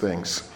things.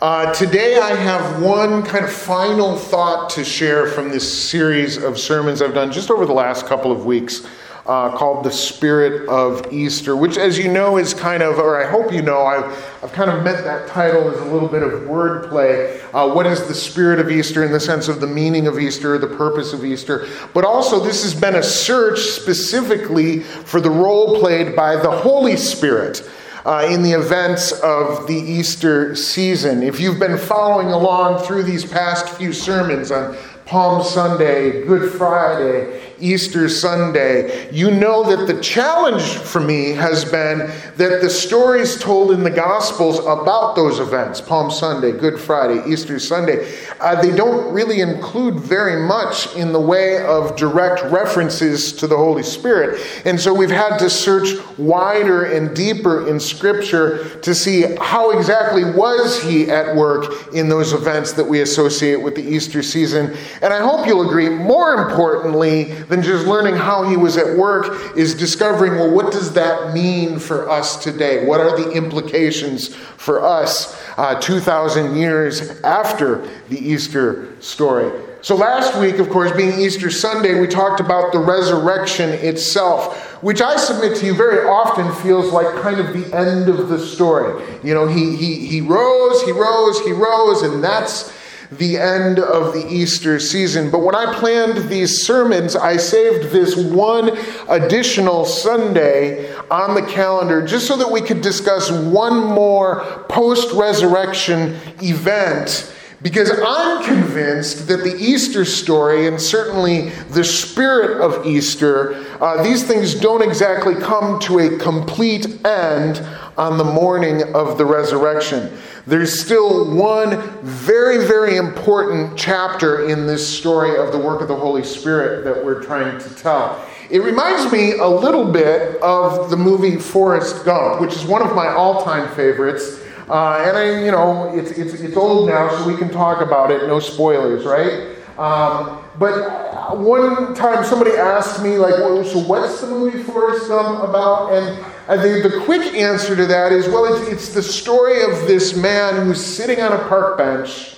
Uh, today, I have one kind of final thought to share from this series of sermons I've done just over the last couple of weeks uh, called The Spirit of Easter, which, as you know, is kind of, or I hope you know, I've, I've kind of meant that title as a little bit of wordplay. Uh, what is the Spirit of Easter in the sense of the meaning of Easter, the purpose of Easter? But also, this has been a search specifically for the role played by the Holy Spirit. Uh, in the events of the Easter season. If you've been following along through these past few sermons on Palm Sunday, Good Friday, Easter Sunday, you know that the challenge for me has been that the stories told in the Gospels about those events, Palm Sunday, Good Friday, Easter Sunday, uh, they don't really include very much in the way of direct references to the Holy Spirit. And so we've had to search wider and deeper in Scripture to see how exactly was he at work in those events that we associate with the Easter season. And I hope you'll agree, more importantly, than just learning how he was at work is discovering well, what does that mean for us today? What are the implications for us uh, 2,000 years after the Easter story? So, last week, of course, being Easter Sunday, we talked about the resurrection itself, which I submit to you very often feels like kind of the end of the story. You know, he, he, he rose, he rose, he rose, and that's the end of the Easter season. But when I planned these sermons, I saved this one additional Sunday on the calendar just so that we could discuss one more post resurrection event. Because I'm convinced that the Easter story, and certainly the spirit of Easter, uh, these things don't exactly come to a complete end on the morning of the resurrection. There's still one very, very important chapter in this story of the work of the Holy Spirit that we're trying to tell. It reminds me a little bit of the movie Forrest Gump, which is one of my all time favorites. Uh, and I, you know, it's, it's, it's old now, so we can talk about it. No spoilers, right? Um, but one time somebody asked me, like, well, so what's the movie Forrest Gump about? And I think the quick answer to that is well, it's, it's the story of this man who's sitting on a park bench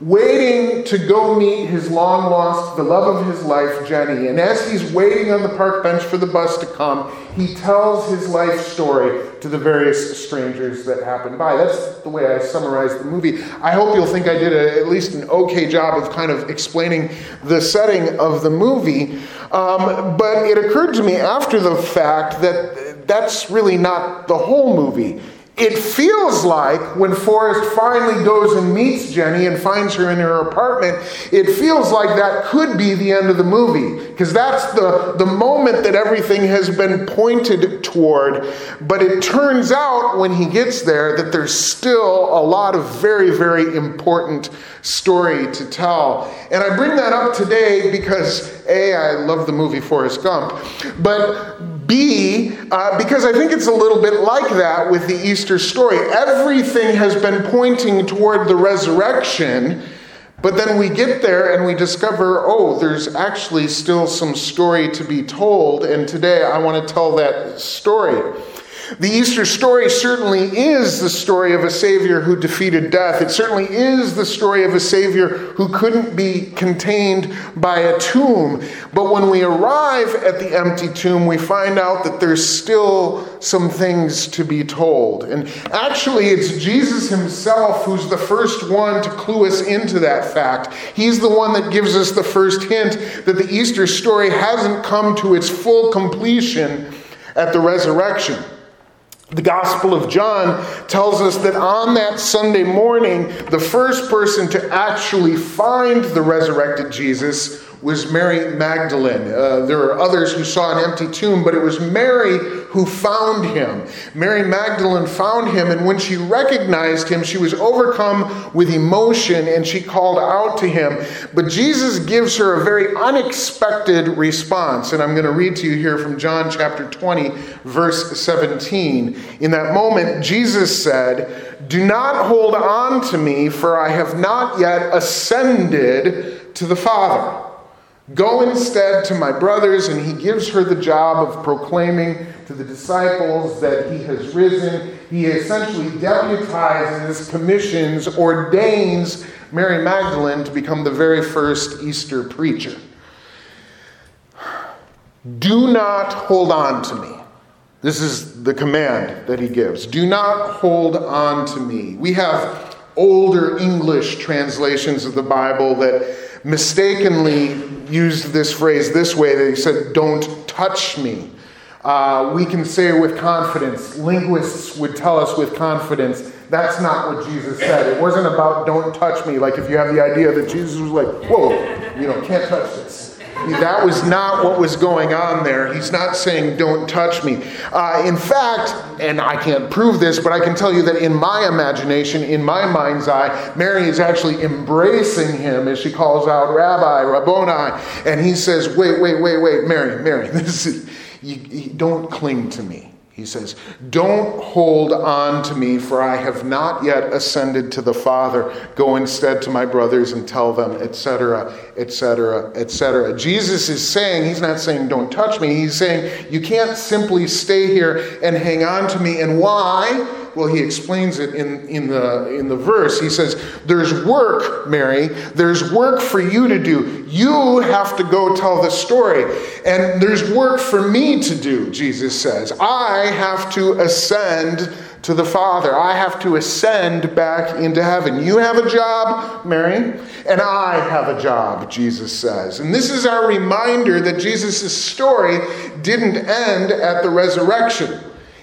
waiting to go meet his long lost, the love of his life, Jenny. And as he's waiting on the park bench for the bus to come, he tells his life story to the various strangers that happen by. That's the way I summarize the movie. I hope you'll think I did a, at least an okay job of kind of explaining the setting of the movie. Um, but it occurred to me after the fact that that's really not the whole movie. It feels like when Forrest finally goes and meets Jenny and finds her in her apartment, it feels like that could be the end of the movie. Because that's the, the moment that everything has been pointed toward. But it turns out when he gets there that there's still a lot of very, very important story to tell. And I bring that up today because A, I love the movie Forrest Gump, but B, uh, because I think it's a little bit like that with the Easter story. Everything has been pointing toward the resurrection, but then we get there and we discover, oh, there's actually still some story to be told, and today I want to tell that story. The Easter story certainly is the story of a Savior who defeated death. It certainly is the story of a Savior who couldn't be contained by a tomb. But when we arrive at the empty tomb, we find out that there's still some things to be told. And actually, it's Jesus himself who's the first one to clue us into that fact. He's the one that gives us the first hint that the Easter story hasn't come to its full completion at the resurrection. The Gospel of John tells us that on that Sunday morning, the first person to actually find the resurrected Jesus was Mary Magdalene. Uh, there are others who saw an empty tomb, but it was Mary who found him. Mary Magdalene found him, and when she recognized him, she was overcome with emotion and she called out to him. But Jesus gives her a very unexpected response, and I'm going to read to you here from John chapter 20, verse 17. In that moment, Jesus said, Do not hold on to me, for I have not yet ascended to the Father. Go instead to my brothers, and he gives her the job of proclaiming to the disciples that he has risen. He essentially deputizes, commissions, ordains Mary Magdalene to become the very first Easter preacher. Do not hold on to me. This is the command that he gives. Do not hold on to me. We have older English translations of the Bible that mistakenly used this phrase this way. They said, Don't touch me. Uh, we can say with confidence, linguists would tell us with confidence, that's not what Jesus said. It wasn't about don't touch me, like if you have the idea that Jesus was like, whoa, you know, can't touch this. That was not what was going on there. He's not saying, don't touch me. Uh, in fact, and I can't prove this, but I can tell you that in my imagination, in my mind's eye, Mary is actually embracing him as she calls out, Rabbi, Rabboni. And he says, wait, wait, wait, wait, Mary, Mary, this is, you, you don't cling to me. He says, Don't hold on to me, for I have not yet ascended to the Father. Go instead to my brothers and tell them, etc., etc., etc. Jesus is saying, He's not saying, Don't touch me. He's saying, You can't simply stay here and hang on to me. And why? Well, he explains it in, in, the, in the verse. He says, There's work, Mary. There's work for you to do. You have to go tell the story. And there's work for me to do, Jesus says. I have to ascend to the Father. I have to ascend back into heaven. You have a job, Mary, and I have a job, Jesus says. And this is our reminder that Jesus' story didn't end at the resurrection.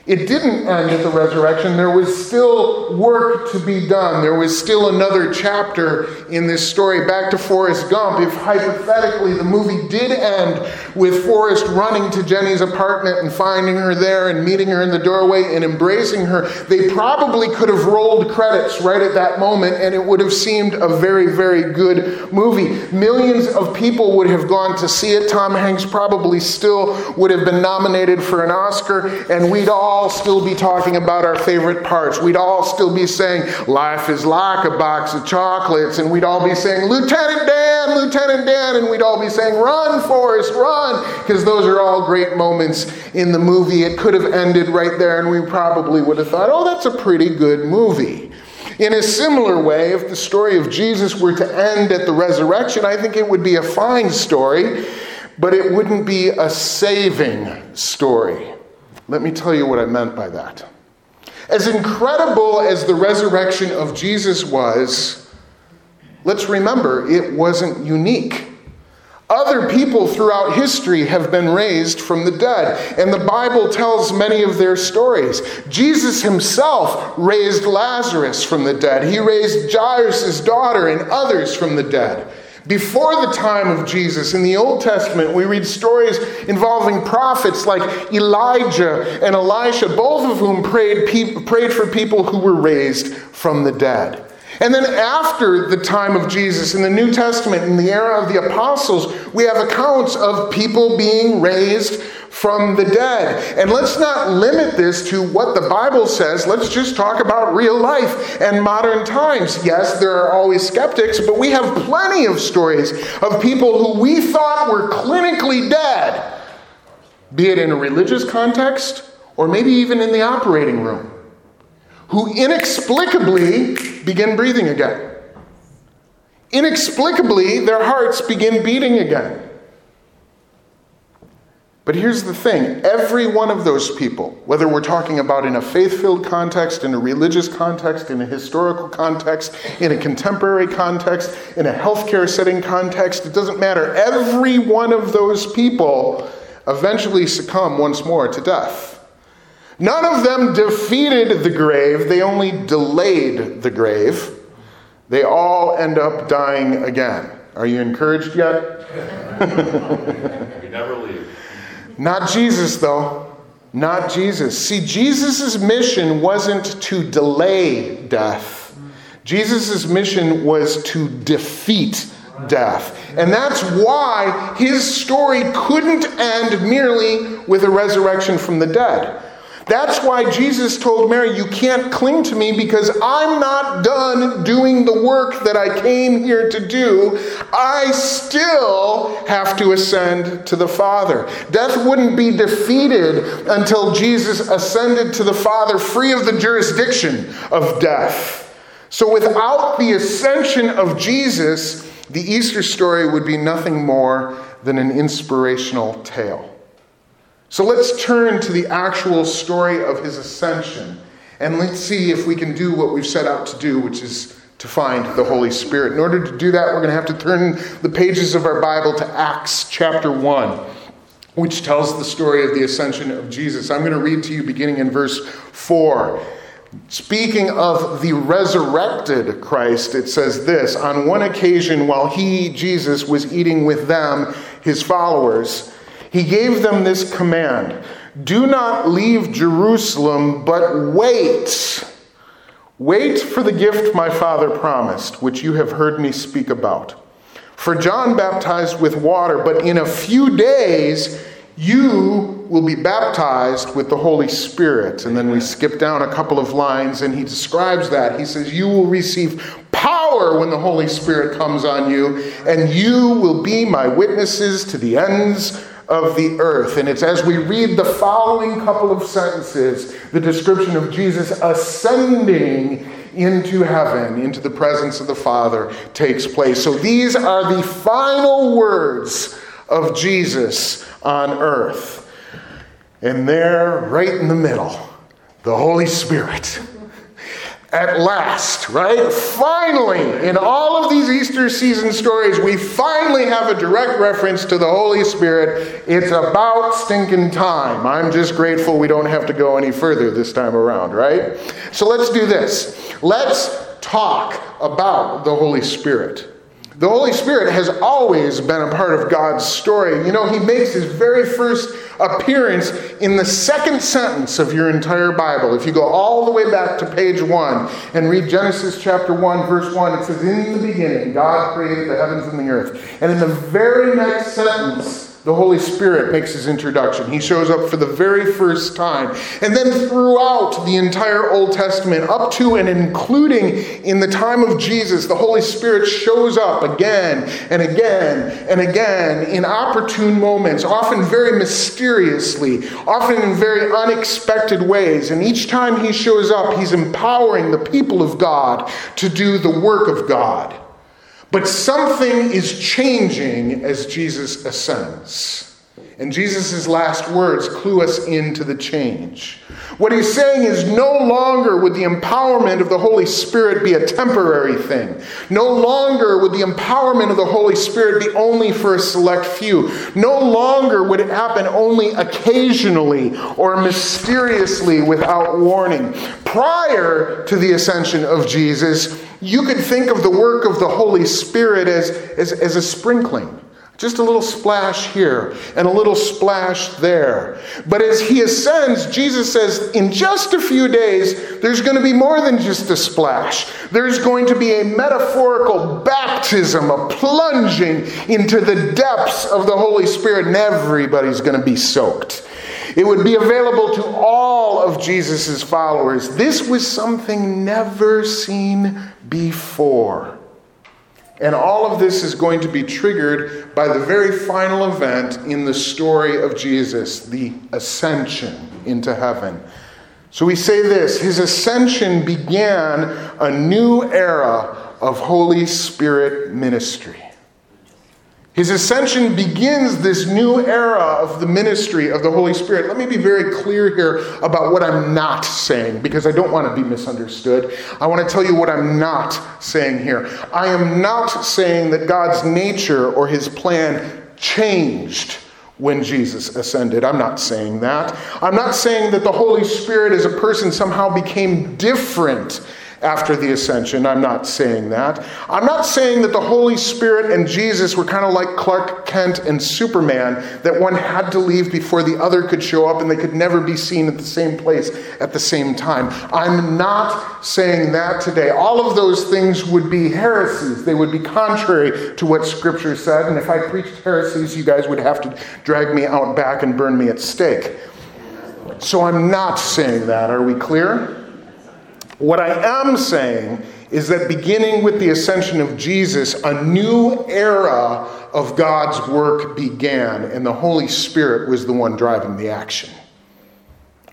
It didn't end at the resurrection. There was still work to be done. There was still another chapter in this story. Back to Forrest Gump. If hypothetically the movie did end with Forrest running to Jenny's apartment and finding her there and meeting her in the doorway and embracing her, they probably could have rolled credits right at that moment and it would have seemed a very, very good movie. Millions of people would have gone to see it. Tom Hanks probably still would have been nominated for an Oscar, and we'd all all still be talking about our favorite parts. We'd all still be saying, Life is like a box of chocolates. And we'd all be saying, Lieutenant Dan, Lieutenant Dan. And we'd all be saying, Run, Forrest, run. Because those are all great moments in the movie. It could have ended right there, and we probably would have thought, Oh, that's a pretty good movie. In a similar way, if the story of Jesus were to end at the resurrection, I think it would be a fine story, but it wouldn't be a saving story. Let me tell you what I meant by that. As incredible as the resurrection of Jesus was, let's remember it wasn't unique. Other people throughout history have been raised from the dead, and the Bible tells many of their stories. Jesus himself raised Lazarus from the dead, he raised Jairus' daughter and others from the dead. Before the time of Jesus, in the Old Testament, we read stories involving prophets like Elijah and Elisha, both of whom prayed, pe- prayed for people who were raised from the dead. And then after the time of Jesus in the New Testament, in the era of the apostles, we have accounts of people being raised from the dead. And let's not limit this to what the Bible says. Let's just talk about real life and modern times. Yes, there are always skeptics, but we have plenty of stories of people who we thought were clinically dead, be it in a religious context or maybe even in the operating room who inexplicably begin breathing again. Inexplicably, their hearts begin beating again. But here's the thing every one of those people, whether we're talking about in a faith filled context, in a religious context, in a historical context, in a contemporary context, in a healthcare setting context, it doesn't matter. Every one of those people eventually succumb once more to death. None of them defeated the grave, they only delayed the grave. They all end up dying again. Are you encouraged yet? you never leave. Not Jesus, though. Not Jesus. See, Jesus' mission wasn't to delay death, Jesus' mission was to defeat death. And that's why his story couldn't end merely with a resurrection from the dead. That's why Jesus told Mary, You can't cling to me because I'm not done doing the work that I came here to do. I still have to ascend to the Father. Death wouldn't be defeated until Jesus ascended to the Father free of the jurisdiction of death. So without the ascension of Jesus, the Easter story would be nothing more than an inspirational tale. So let's turn to the actual story of his ascension and let's see if we can do what we've set out to do, which is to find the Holy Spirit. In order to do that, we're going to have to turn the pages of our Bible to Acts chapter 1, which tells the story of the ascension of Jesus. I'm going to read to you beginning in verse 4. Speaking of the resurrected Christ, it says this On one occasion, while he, Jesus, was eating with them, his followers, he gave them this command Do not leave Jerusalem, but wait. Wait for the gift my Father promised, which you have heard me speak about. For John baptized with water, but in a few days you will be baptized with the Holy Spirit. And then we skip down a couple of lines and he describes that. He says, You will receive power when the Holy Spirit comes on you, and you will be my witnesses to the ends of the earth. And it's as we read the following couple of sentences, the description of Jesus ascending into heaven, into the presence of the Father, takes place. So these are the final words of Jesus on earth. And there, right in the middle, the Holy Spirit at last, right? Finally, in all of these Easter season stories, we finally have a direct reference to the Holy Spirit. It's about stinking time. I'm just grateful we don't have to go any further this time around, right? So let's do this. Let's talk about the Holy Spirit. The Holy Spirit has always been a part of God's story. You know, He makes His very first appearance in the second sentence of your entire Bible. If you go all the way back to page 1 and read Genesis chapter 1, verse 1, it says, In the beginning, God created the heavens and the earth. And in the very next sentence, the Holy Spirit makes his introduction. He shows up for the very first time. And then throughout the entire Old Testament, up to and including in the time of Jesus, the Holy Spirit shows up again and again and again in opportune moments, often very mysteriously, often in very unexpected ways. And each time he shows up, he's empowering the people of God to do the work of God. But something is changing as Jesus ascends. And Jesus' last words clue us into the change. What he's saying is no longer would the empowerment of the Holy Spirit be a temporary thing. No longer would the empowerment of the Holy Spirit be only for a select few. No longer would it happen only occasionally or mysteriously without warning. Prior to the ascension of Jesus, you could think of the work of the Holy Spirit as, as, as a sprinkling. Just a little splash here and a little splash there. But as he ascends, Jesus says, in just a few days, there's going to be more than just a splash. There's going to be a metaphorical baptism, a plunging into the depths of the Holy Spirit, and everybody's going to be soaked. It would be available to all of Jesus' followers. This was something never seen before. And all of this is going to be triggered by the very final event in the story of Jesus, the ascension into heaven. So we say this His ascension began a new era of Holy Spirit ministry. His ascension begins this new era of the ministry of the Holy Spirit. Let me be very clear here about what I'm not saying because I don't want to be misunderstood. I want to tell you what I'm not saying here. I am not saying that God's nature or his plan changed when Jesus ascended. I'm not saying that. I'm not saying that the Holy Spirit as a person somehow became different after the ascension. I'm not saying that. I'm not saying that the Holy Spirit and Jesus were kind of like Clark Kent and Superman, that one had to leave before the other could show up and they could never be seen at the same place at the same time. I'm not saying that today. All of those things would be heresies, they would be contrary to what Scripture said. And if I preached heresies, you guys would have to drag me out back and burn me at stake. So I'm not saying that. Are we clear? What I am saying is that beginning with the ascension of Jesus, a new era of God's work began, and the Holy Spirit was the one driving the action.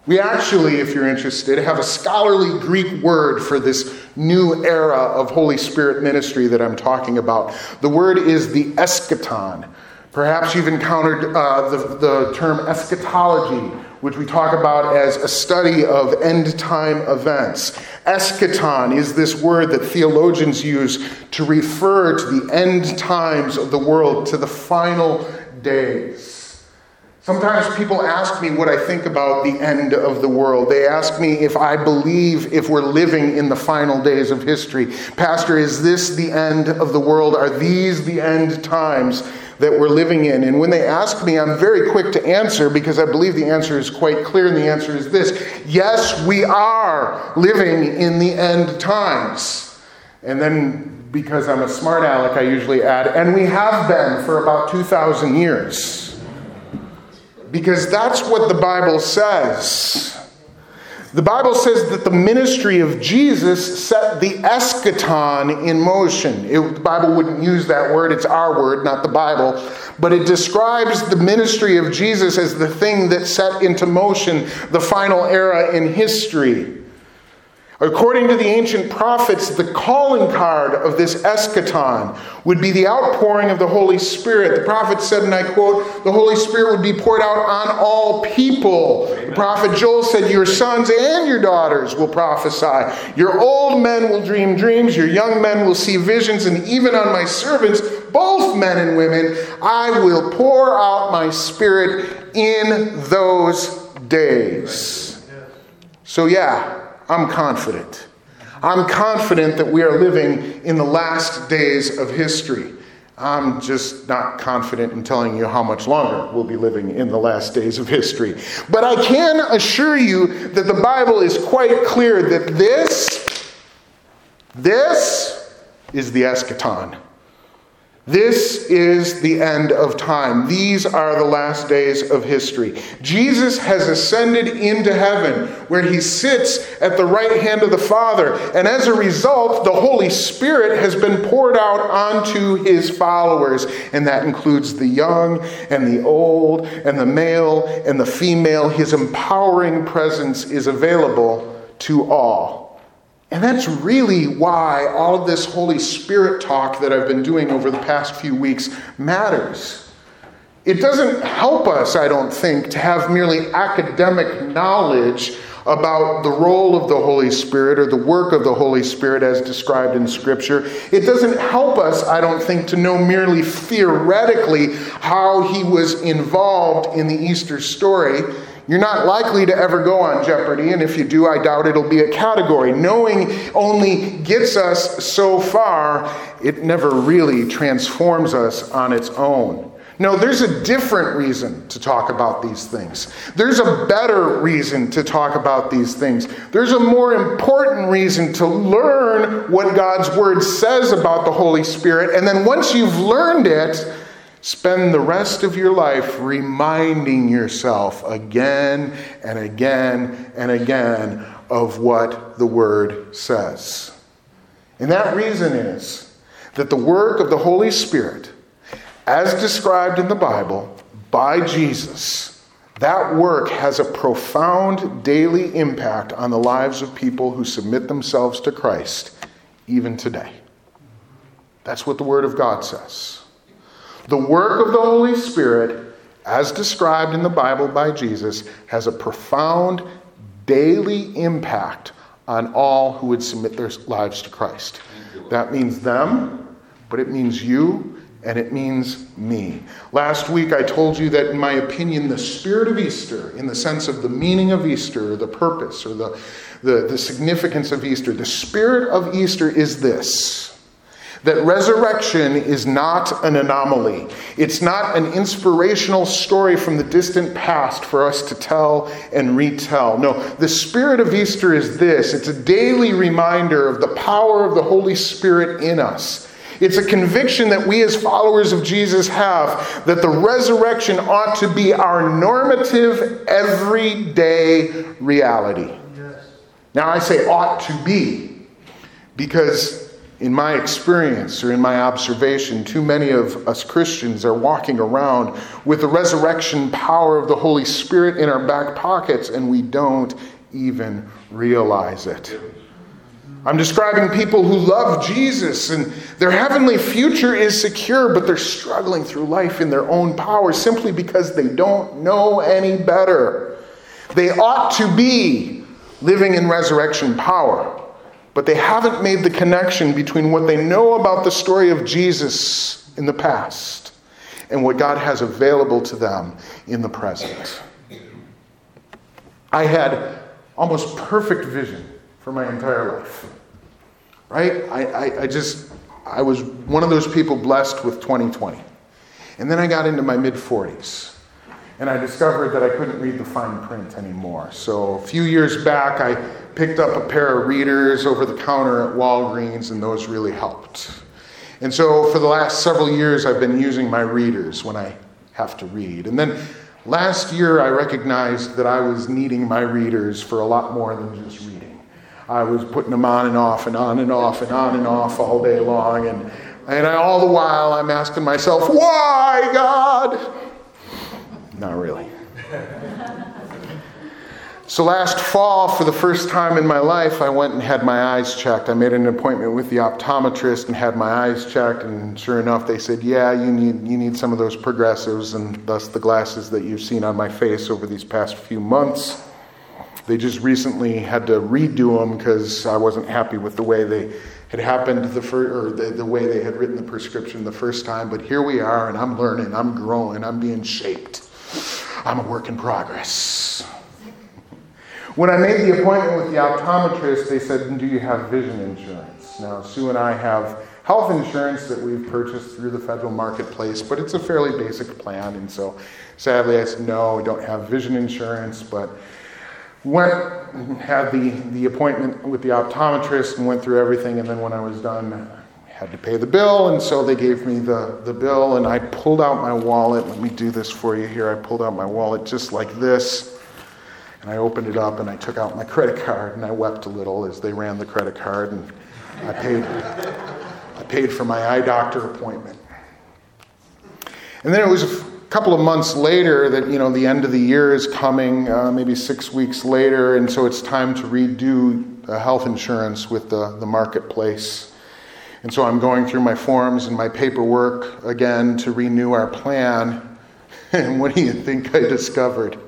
We actually, if you're interested, have a scholarly Greek word for this new era of Holy Spirit ministry that I'm talking about. The word is the eschaton. Perhaps you've encountered uh, the, the term eschatology, which we talk about as a study of end time events. Eschaton is this word that theologians use to refer to the end times of the world, to the final days. Sometimes people ask me what I think about the end of the world. They ask me if I believe if we're living in the final days of history. Pastor, is this the end of the world? Are these the end times that we're living in? And when they ask me, I'm very quick to answer because I believe the answer is quite clear, and the answer is this Yes, we are living in the end times. And then because I'm a smart aleck, I usually add, and we have been for about 2,000 years because that's what the Bible says. The Bible says that the ministry of Jesus set the eschaton in motion. It, the Bible wouldn't use that word, it's our word, not the Bible. But it describes the ministry of Jesus as the thing that set into motion the final era in history. According to the ancient prophets, the calling card of this eschaton would be the outpouring of the Holy Spirit. The prophet said, and I quote, the Holy Spirit would be poured out on all people. Amen. The prophet Joel said, Your sons and your daughters will prophesy. Your old men will dream dreams. Your young men will see visions. And even on my servants, both men and women, I will pour out my spirit in those days. So, yeah. I'm confident. I'm confident that we are living in the last days of history. I'm just not confident in telling you how much longer we'll be living in the last days of history. But I can assure you that the Bible is quite clear that this, this is the eschaton. This is the end of time. These are the last days of history. Jesus has ascended into heaven where he sits at the right hand of the Father. And as a result, the Holy Spirit has been poured out onto his followers. And that includes the young and the old and the male and the female. His empowering presence is available to all. And that's really why all of this Holy Spirit talk that I've been doing over the past few weeks matters. It doesn't help us, I don't think, to have merely academic knowledge about the role of the Holy Spirit or the work of the Holy Spirit as described in Scripture. It doesn't help us, I don't think, to know merely theoretically how he was involved in the Easter story. You're not likely to ever go on Jeopardy, and if you do, I doubt it'll be a category. Knowing only gets us so far, it never really transforms us on its own. No, there's a different reason to talk about these things. There's a better reason to talk about these things. There's a more important reason to learn what God's Word says about the Holy Spirit. And then once you've learned it, Spend the rest of your life reminding yourself again and again and again of what the Word says. And that reason is that the work of the Holy Spirit, as described in the Bible by Jesus, that work has a profound daily impact on the lives of people who submit themselves to Christ, even today. That's what the Word of God says. The work of the Holy Spirit, as described in the Bible by Jesus, has a profound daily impact on all who would submit their lives to Christ. That means them, but it means you, and it means me. Last week I told you that, in my opinion, the spirit of Easter, in the sense of the meaning of Easter, the purpose, or the, the, the significance of Easter, the spirit of Easter is this that resurrection is not an anomaly. It's not an inspirational story from the distant past for us to tell and retell. No, the spirit of Easter is this it's a daily reminder of the power of the Holy Spirit in us. It's a conviction that we as followers of Jesus have that the resurrection ought to be our normative, everyday reality. Yes. Now, I say ought to be because, in my experience or in my observation, too many of us Christians are walking around with the resurrection power of the Holy Spirit in our back pockets and we don't even realize it. I'm describing people who love Jesus and their heavenly future is secure, but they're struggling through life in their own power simply because they don't know any better. They ought to be living in resurrection power, but they haven't made the connection between what they know about the story of Jesus in the past and what God has available to them in the present. I had almost perfect vision for my entire life. Right? I, I, I just, I was one of those people blessed with 2020. And then I got into my mid 40s. And I discovered that I couldn't read the fine print anymore. So a few years back, I picked up a pair of readers over the counter at Walgreens, and those really helped. And so for the last several years, I've been using my readers when I have to read. And then Last year, I recognized that I was needing my readers for a lot more than just reading. I was putting them on and off and on and off and on and off all day long. And, and all the while, I'm asking myself, why, God? Not really. So last fall, for the first time in my life, I went and had my eyes checked. I made an appointment with the optometrist and had my eyes checked, and sure enough, they said, "Yeah, you need you need some of those progressives, and thus the glasses that you've seen on my face over these past few months." They just recently had to redo them because I wasn't happy with the way they had happened the fir- or the, the way they had written the prescription the first time. But here we are, and I'm learning, I'm growing, I'm being shaped. I'm a work in progress. When I made the appointment with the optometrist, they said, Do you have vision insurance? Now, Sue and I have health insurance that we've purchased through the federal marketplace, but it's a fairly basic plan. And so sadly, I said, No, I don't have vision insurance, but went had the, the appointment with the optometrist and went through everything. And then when I was done, had to pay the bill. And so they gave me the, the bill, and I pulled out my wallet. Let me do this for you here. I pulled out my wallet just like this. And I opened it up and I took out my credit card and I wept a little as they ran the credit card and I paid, I paid for my eye doctor appointment. And then it was a couple of months later that, you know, the end of the year is coming, uh, maybe six weeks later, and so it's time to redo health insurance with the, the marketplace. And so I'm going through my forms and my paperwork again to renew our plan. And what do you think I discovered?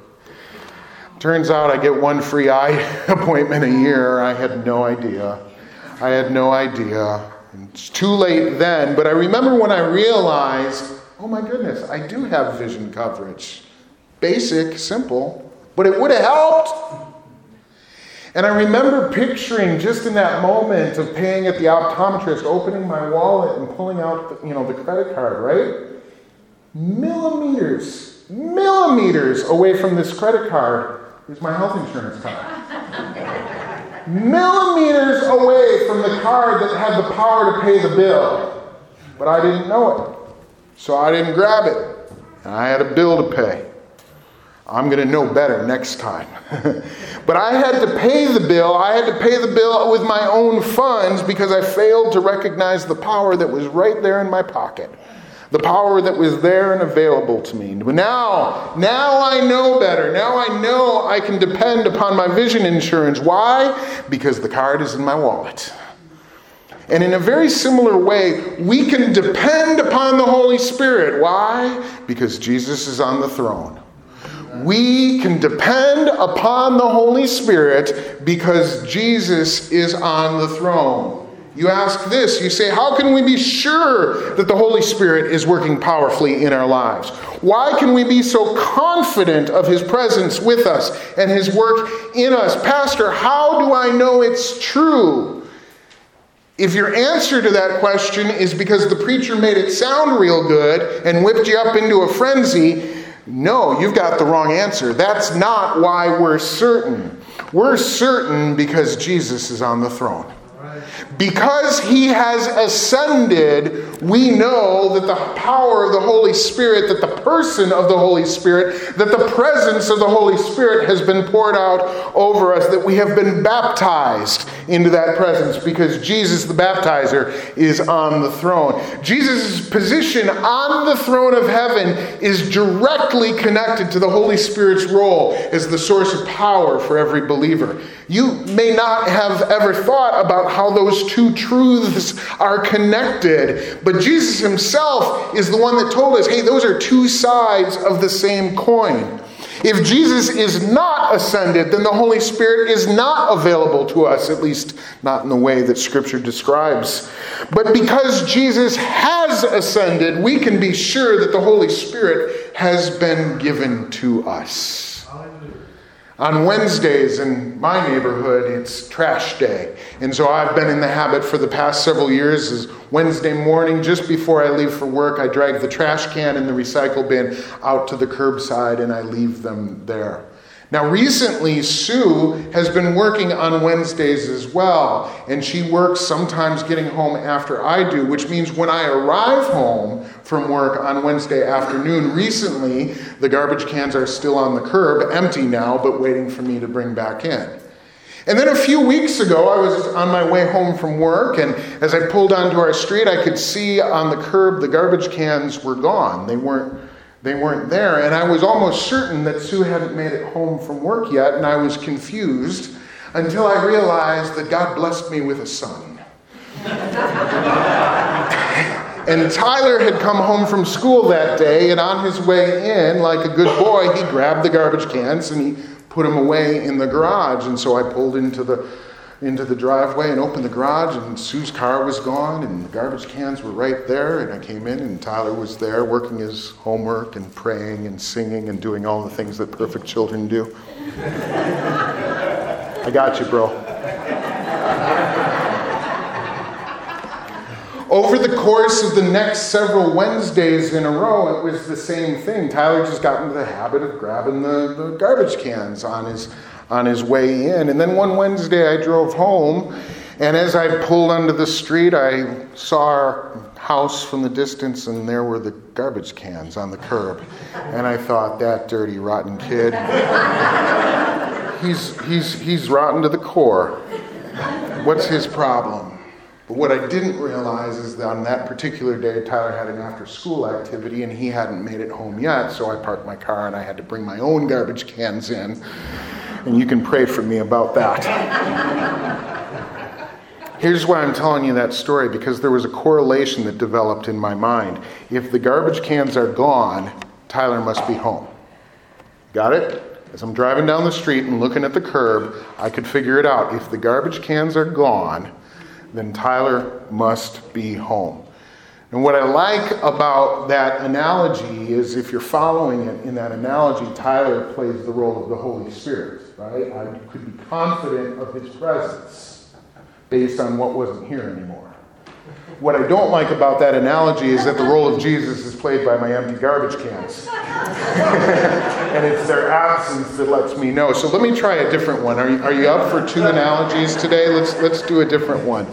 Turns out I get one free eye appointment a year. I had no idea. I had no idea. It's too late then, but I remember when I realized oh my goodness, I do have vision coverage. Basic, simple, but it would have helped. And I remember picturing just in that moment of paying at the optometrist, opening my wallet and pulling out, the, you know, the credit card, right? Millimeters, millimeters away from this credit card is my health insurance card. Millimeters away from the card that had the power to pay the bill. But I didn't know it. So I didn't grab it. And I had a bill to pay. I'm going to know better next time. but I had to pay the bill. I had to pay the bill with my own funds because I failed to recognize the power that was right there in my pocket the power that was there and available to me. But now, now I know better. Now I know I can depend upon my vision insurance. Why? Because the card is in my wallet. And in a very similar way, we can depend upon the Holy Spirit. Why? Because Jesus is on the throne. We can depend upon the Holy Spirit because Jesus is on the throne. You ask this, you say, How can we be sure that the Holy Spirit is working powerfully in our lives? Why can we be so confident of His presence with us and His work in us? Pastor, how do I know it's true? If your answer to that question is because the preacher made it sound real good and whipped you up into a frenzy, no, you've got the wrong answer. That's not why we're certain. We're certain because Jesus is on the throne Because he has ascended, we know that the power of the Holy Spirit, that the person of the Holy Spirit, that the presence of the Holy Spirit has been poured out over us, that we have been baptized into that presence because Jesus, the baptizer, is on the throne. Jesus' position on the throne of heaven is directly connected to the Holy Spirit's role as the source of power for every believer. You may not have ever thought about how those two truths are connected, but Jesus himself is the one that told us hey, those are two sides of the same coin. If Jesus is not ascended, then the Holy Spirit is not available to us, at least not in the way that Scripture describes. But because Jesus has ascended, we can be sure that the Holy Spirit has been given to us. On Wednesdays in my neighborhood, it's trash day. And so I've been in the habit for the past several years is Wednesday morning, just before I leave for work, I drag the trash can and the recycle bin out to the curbside and I leave them there. Now, recently, Sue has been working on Wednesdays as well, and she works sometimes getting home after I do, which means when I arrive home from work on Wednesday afternoon, recently, the garbage cans are still on the curb, empty now, but waiting for me to bring back in. And then a few weeks ago, I was on my way home from work, and as I pulled onto our street, I could see on the curb the garbage cans were gone. They weren't they weren't there. And I was almost certain that Sue hadn't made it home from work yet, and I was confused until I realized that God blessed me with a son. and Tyler had come home from school that day, and on his way in, like a good boy, he grabbed the garbage cans and he put them away in the garage. And so I pulled into the into the driveway and opened the garage, and Sue's car was gone, and the garbage cans were right there. And I came in, and Tyler was there working his homework and praying and singing and doing all the things that perfect children do. I got you, bro. Over the course of the next several Wednesdays in a row, it was the same thing. Tyler just got into the habit of grabbing the, the garbage cans on his on his way in. And then one Wednesday I drove home, and as I pulled onto the street, I saw our house from the distance, and there were the garbage cans on the curb. And I thought, that dirty, rotten kid. he's, he's, he's rotten to the core. What's his problem? But what I didn't realize is that on that particular day, Tyler had an after school activity and he hadn't made it home yet. So I parked my car and I had to bring my own garbage cans in and you can pray for me about that. Here's why I'm telling you that story because there was a correlation that developed in my mind. If the garbage cans are gone, Tyler must be home. Got it? As I'm driving down the street and looking at the curb, I could figure it out. If the garbage cans are gone, then Tyler must be home. And what I like about that analogy is if you're following it in that analogy, Tyler plays the role of the Holy Spirit, right? I could be confident of his presence based on what wasn't here anymore. What I don't like about that analogy is that the role of Jesus is played by my empty garbage cans. and it's their absence that lets me know. So let me try a different one. Are you, are you up for two analogies today? Let's, let's do a different one.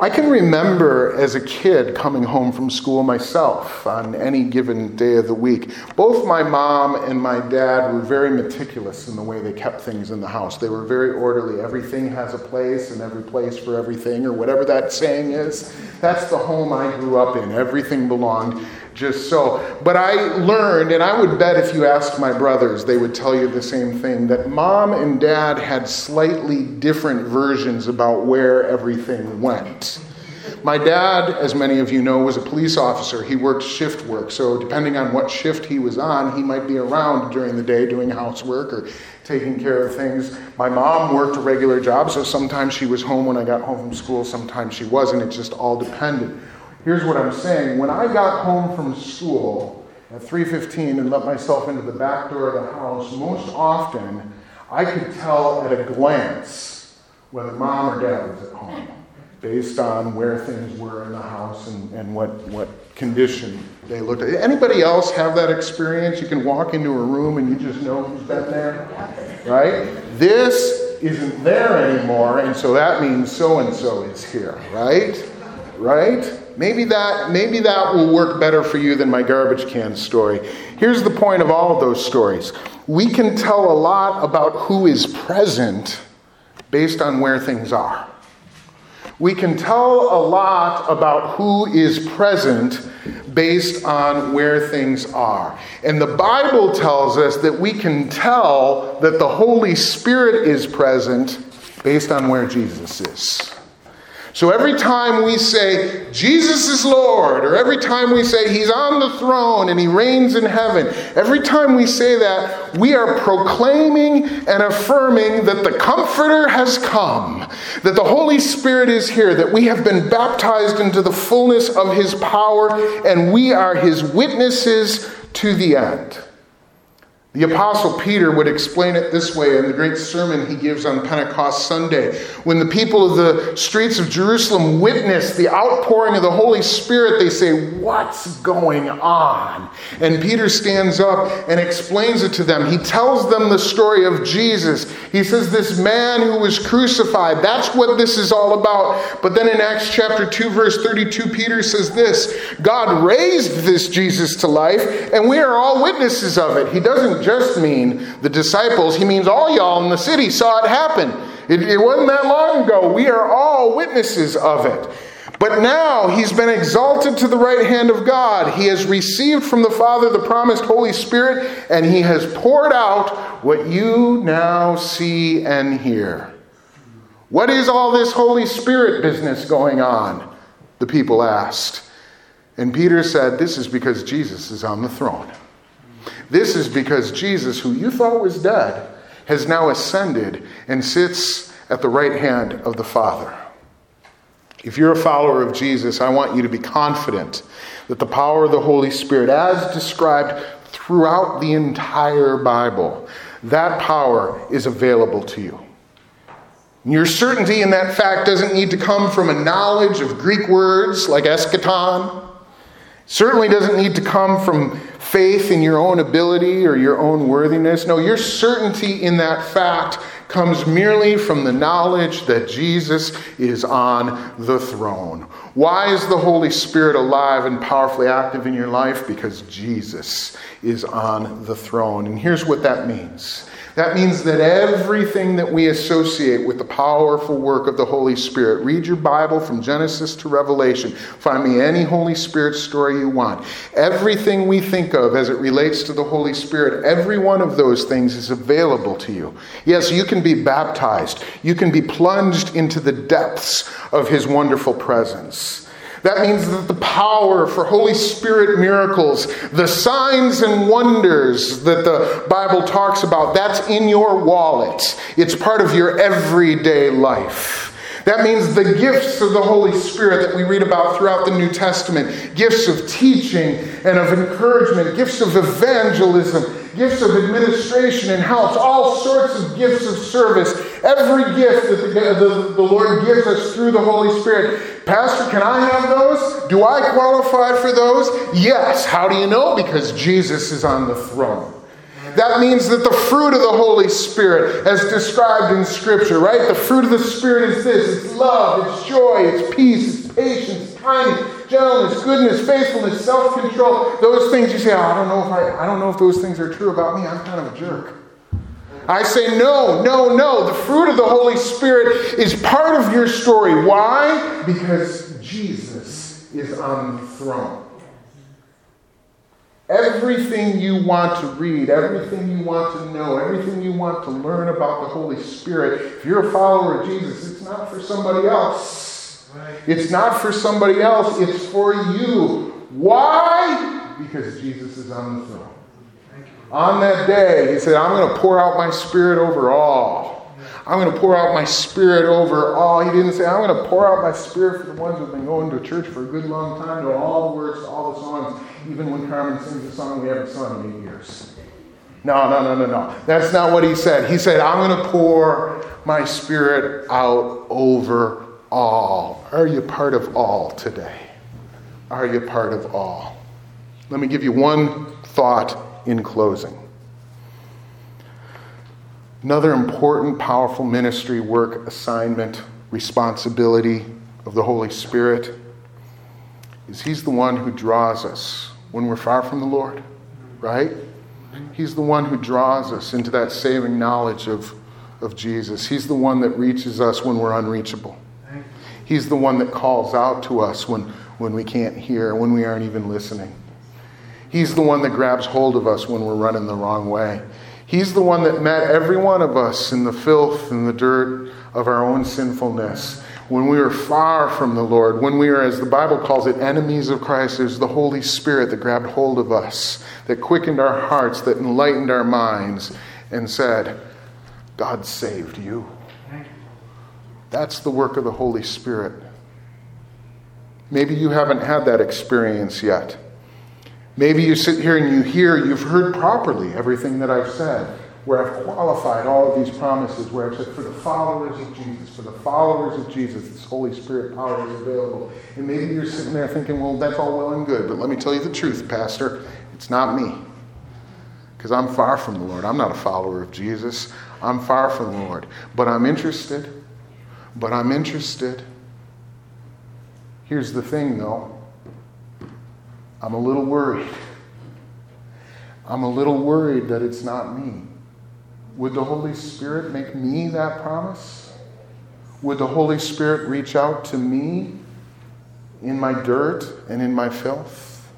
I can remember as a kid coming home from school myself on any given day of the week. Both my mom and my dad were very meticulous in the way they kept things in the house. They were very orderly. Everything has a place and every place for everything, or whatever that saying is. That's the home I grew up in. Everything belonged just so. But I learned, and I would bet if you asked my brothers, they would tell you the same thing that mom and dad had slightly different versions about where everything went. My dad, as many of you know, was a police officer. He worked shift work, so depending on what shift he was on, he might be around during the day doing housework or taking care of things. My mom worked a regular job, so sometimes she was home when I got home from school, sometimes she wasn't. It just all depended here's what I'm saying. When I got home from school at 3:15 and let myself into the back door of the house, most often I could tell at a glance whether mom or dad was at home based on where things were in the house and, and what, what condition they looked at. Anybody else have that experience? You can walk into a room and you just know who's been there, right? This isn't there anymore, and so that means so and so is here, right? Right? Maybe that, maybe that will work better for you than my garbage can story. Here's the point of all of those stories we can tell a lot about who is present based on where things are. We can tell a lot about who is present based on where things are. And the Bible tells us that we can tell that the Holy Spirit is present based on where Jesus is. So every time we say, Jesus is Lord, or every time we say, He's on the throne and He reigns in heaven, every time we say that, we are proclaiming and affirming that the Comforter has come, that the Holy Spirit is here, that we have been baptized into the fullness of His power, and we are His witnesses to the end. The Apostle Peter would explain it this way in the great sermon he gives on Pentecost Sunday. When the people of the streets of Jerusalem witness the outpouring of the Holy Spirit, they say, What's going on? And Peter stands up and explains it to them. He tells them the story of Jesus. He says, This man who was crucified, that's what this is all about. But then in Acts chapter 2, verse 32, Peter says this God raised this Jesus to life, and we are all witnesses of it. He doesn't just mean the disciples, he means all y'all in the city saw it happen. It, it wasn't that long ago. We are all witnesses of it. But now he's been exalted to the right hand of God. He has received from the Father the promised Holy Spirit, and he has poured out what you now see and hear. What is all this Holy Spirit business going on? The people asked. And Peter said, This is because Jesus is on the throne. This is because Jesus, who you thought was dead, has now ascended and sits at the right hand of the Father. If you're a follower of Jesus, I want you to be confident that the power of the Holy Spirit, as described throughout the entire Bible, that power is available to you. Your certainty in that fact doesn't need to come from a knowledge of Greek words like eschaton. Certainly doesn't need to come from faith in your own ability or your own worthiness. No, your certainty in that fact comes merely from the knowledge that Jesus is on the throne. Why is the Holy Spirit alive and powerfully active in your life? Because Jesus is on the throne. And here's what that means that means that everything that we associate with the powerful work of the Holy Spirit, read your Bible from Genesis to Revelation, find me any Holy Spirit story you want. Everything we think of as it relates to the Holy Spirit, every one of those things is available to you. Yes, you can be baptized, you can be plunged into the depths of His wonderful presence. That means that the power for Holy Spirit miracles, the signs and wonders that the Bible talks about, that's in your wallet. It's part of your everyday life. That means the gifts of the Holy Spirit that we read about throughout the New Testament gifts of teaching and of encouragement, gifts of evangelism, gifts of administration and helps, all sorts of gifts of service. Every gift that the, the, the Lord gives us through the Holy Spirit. Pastor, can I have those? Do I qualify for those? Yes. How do you know? Because Jesus is on the throne. That means that the fruit of the Holy Spirit, as described in Scripture, right? The fruit of the Spirit is this it's love, it's joy, it's peace, it's patience, kindness, gentleness, goodness, faithfulness, self control. Those things you say, oh, I don't know if I, I don't know if those things are true about me. I'm kind of a jerk. I say, no, no, no. The fruit of the Holy Spirit is part of your story. Why? Because Jesus is on the throne. Everything you want to read, everything you want to know, everything you want to learn about the Holy Spirit, if you're a follower of Jesus, it's not for somebody else. It's not for somebody else, it's for you. Why? Because Jesus is on the throne. On that day, he said, I'm going to pour out my spirit over all. I'm going to pour out my spirit over all. He didn't say, I'm going to pour out my spirit for the ones who've been going to church for a good long time, know all the words to all the songs, even when Carmen sings a song we haven't sung in eight years. No, no, no, no, no. That's not what he said. He said, I'm going to pour my spirit out over all. Are you part of all today? Are you part of all? Let me give you one thought in closing. Another important, powerful ministry work assignment, responsibility of the Holy Spirit is He's the one who draws us when we're far from the Lord, right? He's the one who draws us into that saving knowledge of, of Jesus. He's the one that reaches us when we're unreachable. He's the one that calls out to us when, when we can't hear, when we aren't even listening. He's the one that grabs hold of us when we're running the wrong way. He's the one that met every one of us in the filth and the dirt of our own sinfulness. When we were far from the Lord, when we were, as the Bible calls it, enemies of Christ, was the Holy Spirit that grabbed hold of us, that quickened our hearts, that enlightened our minds, and said, God saved you. That's the work of the Holy Spirit. Maybe you haven't had that experience yet. Maybe you sit here and you hear, you've heard properly everything that I've said, where I've qualified all of these promises, where I've said, for the followers of Jesus, for the followers of Jesus, this Holy Spirit power is available. And maybe you're sitting there thinking, well, that's all well and good, but let me tell you the truth, Pastor. It's not me. Because I'm far from the Lord. I'm not a follower of Jesus. I'm far from the Lord. But I'm interested. But I'm interested. Here's the thing, though. I'm a little worried. I'm a little worried that it's not me. Would the Holy Spirit make me that promise? Would the Holy Spirit reach out to me in my dirt and in my filth?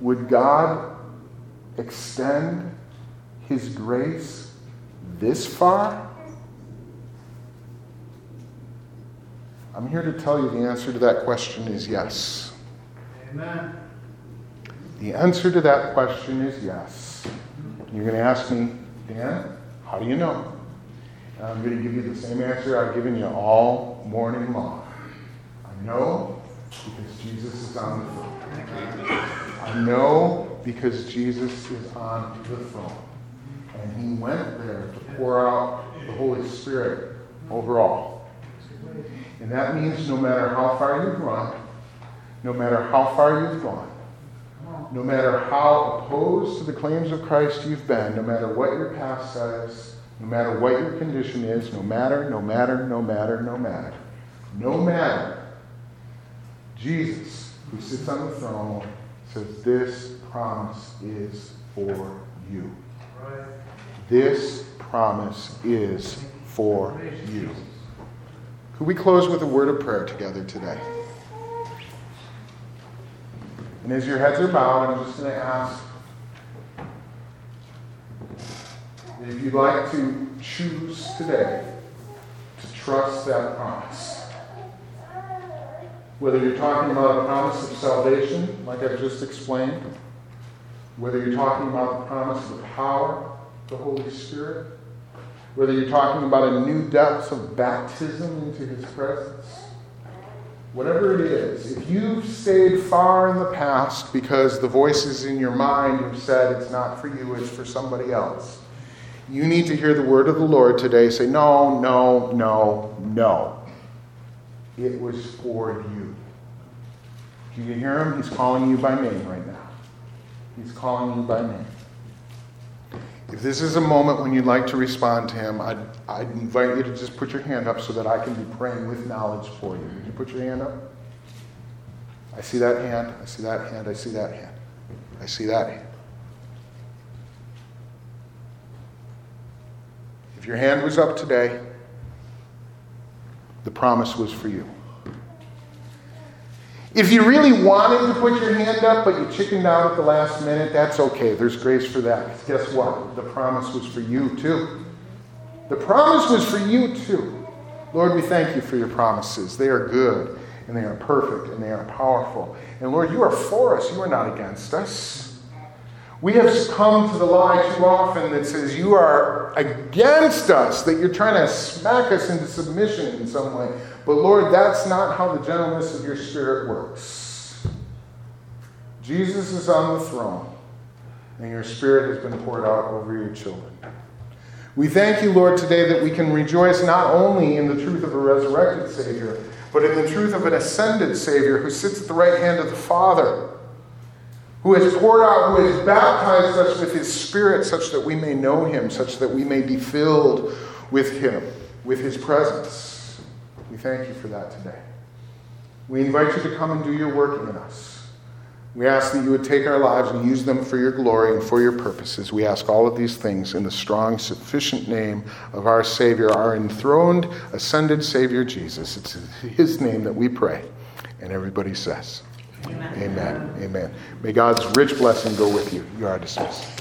Would God extend His grace this far? I'm here to tell you the answer to that question is yes. Amen. The answer to that question is yes. You're going to ask me, Dan, how do you know? And I'm going to give you the same answer I've given you all morning long. I know because Jesus is on the throne. I know because Jesus is on the throne. And he went there to pour out the Holy Spirit over all. And that means no matter how far you've run, no matter how far you've gone, no matter how opposed to the claims of Christ you've been, no matter what your past says, no matter what your condition is, no matter, no matter, no matter, no matter, no matter, Jesus, who sits on the throne, says, This promise is for you. This promise is for you. Could we close with a word of prayer together today? And as your heads are bowed, I'm just going to ask if you'd like to choose today to trust that promise. Whether you're talking about a promise of salvation, like I've just explained, whether you're talking about the promise of the power of the Holy Spirit, whether you're talking about a new depth of baptism into His presence, whatever it is, if you've stayed far in the past because the voices in your mind have said it's not for you, it's for somebody else, you need to hear the word of the Lord today say, No, no, no, no. It was for you. Do you hear him? He's calling you by name right now. He's calling you by name. If this is a moment when you'd like to respond to him, I'd, I'd invite you to just put your hand up so that I can be praying with knowledge for you. Would you put your hand up? I see that hand. I see that hand. I see that hand. I see that hand. If your hand was up today, the promise was for you. If you really wanted to put your hand up, but you chickened out at the last minute, that's okay. There's grace for that. Guess what? The promise was for you too. The promise was for you too. Lord, we thank you for your promises. They are good, and they are perfect, and they are powerful. And Lord, you are for us, you are not against us. We have succumbed to the lie too often that says you are against us, that you're trying to smack us into submission in some way. But Lord, that's not how the gentleness of your spirit works. Jesus is on the throne, and your spirit has been poured out over your children. We thank you, Lord, today that we can rejoice not only in the truth of a resurrected Savior, but in the truth of an ascended Savior who sits at the right hand of the Father, who has poured out, who has baptized us with his Spirit, such that we may know him, such that we may be filled with him, with his presence. We thank you for that today. We invite you to come and do your work in us. We ask that you would take our lives and use them for your glory and for your purposes. We ask all of these things in the strong, sufficient name of our Savior, our enthroned, ascended Savior Jesus. It's his name that we pray. And everybody says, Amen. Amen. Amen. May God's rich blessing go with you. You are dismissed.